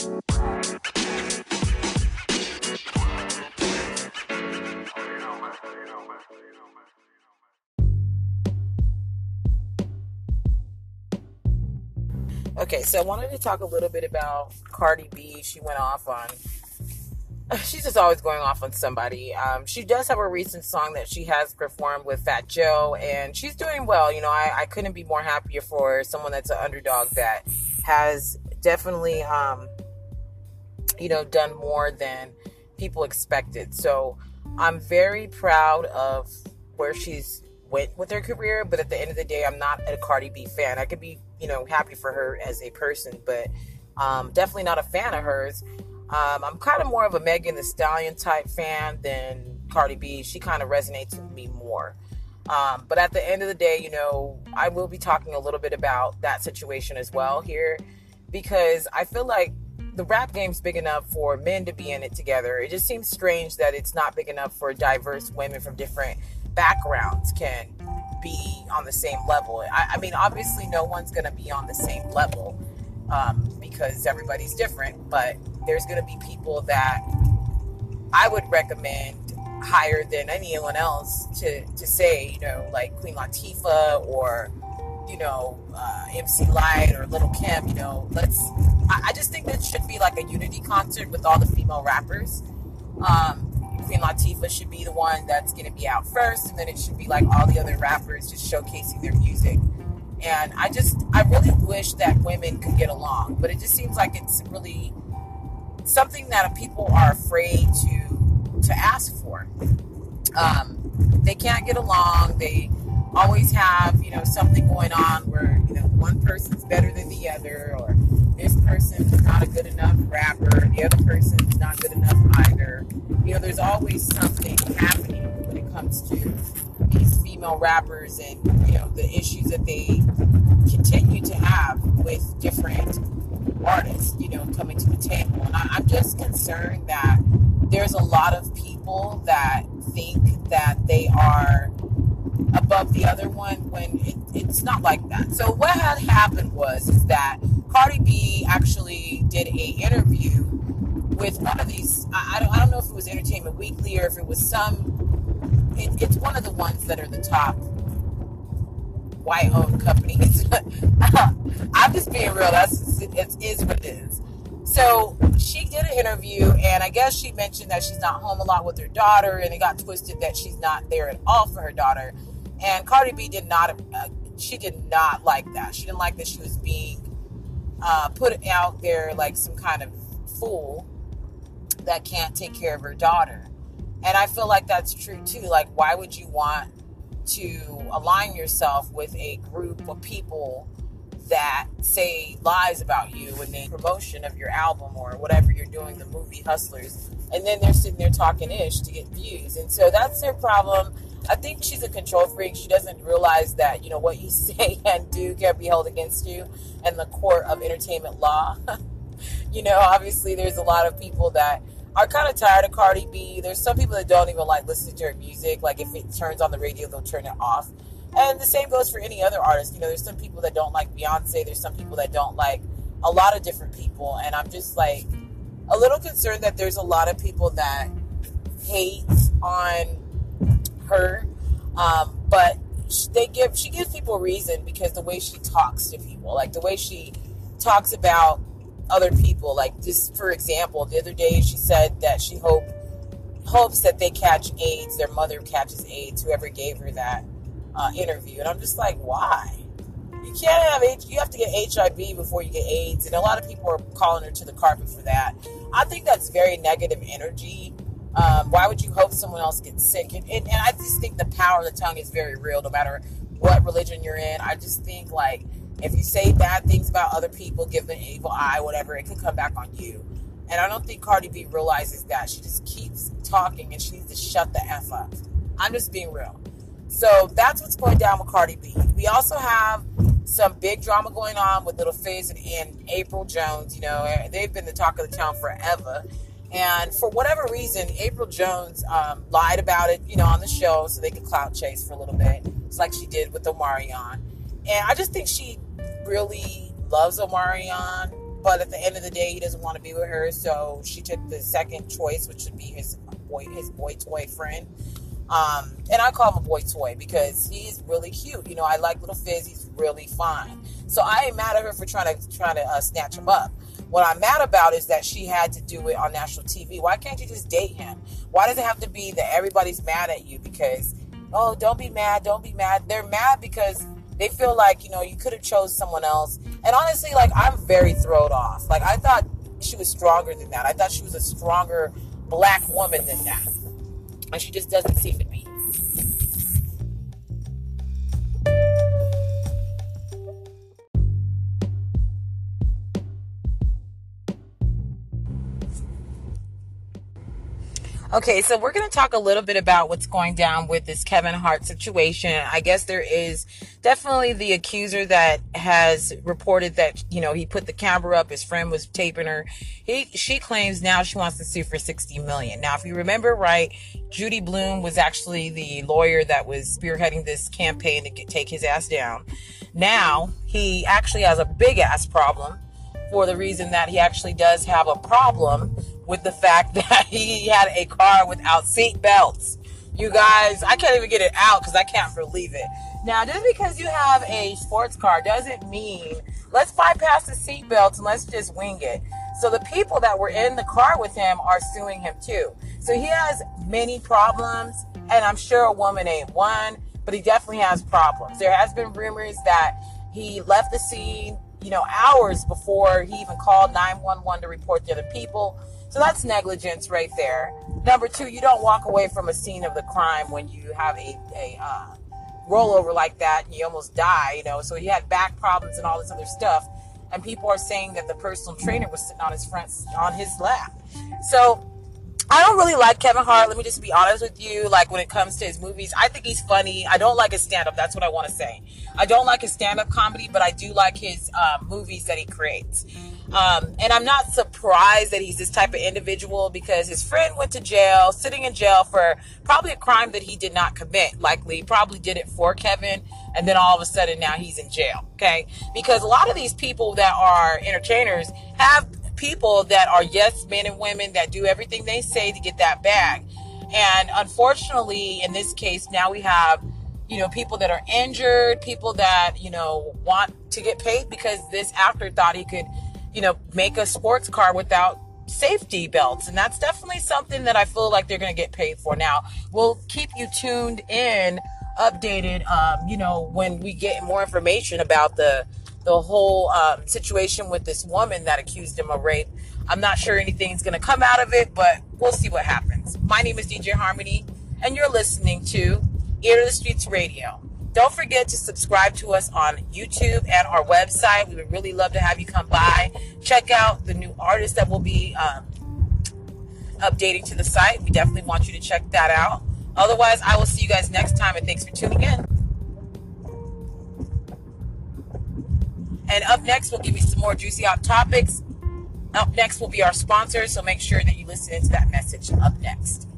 Okay, so I wanted to talk a little bit about Cardi B. She went off on. She's just always going off on somebody. Um, she does have a recent song that she has performed with Fat Joe, and she's doing well. You know, I, I couldn't be more happier for someone that's an underdog that has definitely, um, you know, done more than people expected. So I'm very proud of where she's went with her career, but at the end of the day, I'm not a Cardi B fan. I could be you know, happy for her as a person, but um, definitely not a fan of hers. Um, I'm kind of more of a Megan Thee Stallion type fan than Cardi B. She kind of resonates with me more. Um, but at the end of the day, you know, I will be talking a little bit about that situation as well here because I feel like the rap game's big enough for men to be in it together. It just seems strange that it's not big enough for diverse women from different backgrounds can be on the same level. I, I mean, obviously, no one's going to be on the same level um, because everybody's different, but there's going to be people that I would recommend higher than anyone else to, to say, you know, like Queen Latifah or, you know, uh, MC Lyte or Little Kim, you know, let's, I, I just think that should be like a unity concert with all the female rappers. Um, Queen Latifah should be the one that's going to be out first, and then it should be like all the other rappers just showcasing their music. And I just, I really wish that women could get along, but it just seems like it's really something that people are afraid to to ask for. Um, they can't get along. They always have, you know, something going on where you know one person's better than the other, or person's not a good enough rapper, the other person's not good enough either. You know, there's always something happening when it comes to these female rappers and, you know, the issues that they continue to have with different artists, you know, coming to the table. And I, am just concerned that there's a lot of people that think that they are above the other one when it, it's not like that. So what had happened was is that Cardi B actually did a interview with one of these. I, I, don't, I don't know if it was Entertainment Weekly or if it was some. It, it's one of the ones that are the top white-owned companies. I'm just being real. That's it is what it is. So she did an interview, and I guess she mentioned that she's not home a lot with her daughter, and it got twisted that she's not there at all for her daughter. And Cardi B did not, uh, she did not like that. She didn't like that she was being uh, put out there like some kind of fool that can't take care of her daughter. And I feel like that's true too. Like, why would you want to align yourself with a group of people that say lies about you in the promotion of your album or whatever you're doing, the movie Hustlers, and then they're sitting there talking ish to get views. And so that's their problem. I think she's a control freak. She doesn't realize that, you know, what you say and do can be held against you in the court of entertainment law. you know, obviously there's a lot of people that are kind of tired of Cardi B. There's some people that don't even like listening to her music. Like if it turns on the radio, they'll turn it off. And the same goes for any other artist. You know, there's some people that don't like Beyonce. There's some people that don't like a lot of different people. And I'm just like a little concerned that there's a lot of people that hate on her. Um, but they give she gives people reason because the way she talks to people, like the way she talks about other people. Like just for example, the other day she said that she hope hopes that they catch AIDS, their mother catches AIDS, whoever gave her that uh, interview. And I'm just like, why? You can't have H. You have to get HIV before you get AIDS, and a lot of people are calling her to the carpet for that. I think that's very negative energy. Um, someone else gets sick? And, I just think the power of the tongue is very real, no matter what religion you're in. I just think like if you say bad things about other people, give them an evil eye, whatever, it can come back on you. And I don't think Cardi B realizes that. She just keeps talking and she needs to shut the F up. I'm just being real. So that's what's going down with Cardi B. We also have some big drama going on with Little Fizz and, and Apryl Jones. You know, they've been the talk of the town forever. And for whatever reason, Apryl Jones um, lied about it, you know, on the show so they could clout chase for a little bit. It's like she did with Omarion. And I just think she really loves Omarion. but at the end of the day, he doesn't want to be with her. So she took the second choice, which would be his boy, his boy toy friend. Um, and I call him a boy toy because he's really cute. You know, I like little Fizz. He's really fine. So I ain't mad at her for trying to trying to uh, snatch him up. What I'm mad about is that she had to do it on national TV. Why can't you just date him? Why does it have to be that everybody's mad at you because, oh, don't be mad, don't be mad. They're mad because they feel like, you know, you could have chose someone else. And honestly, like, I'm very thrown off. Like, I thought she was stronger than that. I thought she was a stronger black woman than that. And she just doesn't seem Okay, so we're going to talk a little bit about what's going down with this Kevin Hart situation. I guess there is definitely the accuser that has reported that, you know, he put the camera up, his friend was taping her. He she claims now she wants to sue for 60 million. Now, if you remember right, Judy Blume was actually the lawyer that was spearheading this campaign to take his ass down. Now, he actually has a big ass problem for the reason that he actually does have a problem with the fact that he had a car without seat belts. You guys, I can't even get it out because I can't believe it. Now, just because you have a sports car doesn't mean let's bypass the seat belts and let's just wing it. So the people that were in the car with him are suing him too. So he has many problems, and I'm sure a woman ain't one, but he definitely has problems. There has been rumors that he left the scene, you know, hours before he even called 911 to report the other people. So that's negligence right there. Number two, you don't walk away from a scene of the crime when you have a, a uh, rollover like that and you almost die, you know. So he had back problems and all this other stuff. And people are saying that the personal trainer was sitting on his front, on his lap. So I don't really like Kevin Hart. Let me just be honest with you. Like when it comes to his movies, I think he's funny. I don't like his stand up. That's what I want to say. I don't like his stand up comedy, but I do like his uh, movies that he creates. Um, and I'm not surprised that he's this type of individual because his friend went to jail, sitting in jail for probably a crime that he did not commit. Likely, probably did it for Kevin, and then all of a sudden now he's in jail. Okay, because a lot of these people that are entertainers have people that are yes men and women that do everything they say to get that bag. And unfortunately, in this case, now we have you know, people that are injured, people that, you know, want to get paid because this actor thought he could you know, make a sports car without safety belts. And that's definitely something that I feel like they're going to get paid for. Now, we'll keep you tuned in, updated, um, you know, when we get more information about the, the whole um, situation with this woman that accused him of rape. I'm not sure anything's going to come out of it, but we'll see what happens. My name is DJ Harmony, and you're listening to Ear to the Streets Radio. Don't forget to subscribe to us on YouTube and our website. We would really love to have you come by. Check out the new artists that will be um, updating to the site. We definitely want you to check that out. Otherwise, I will see you guys next time, and thanks for tuning in. And up next, we'll give you some more juicy hot topics. Up next will be our sponsors, so make sure that you listen to that message up next.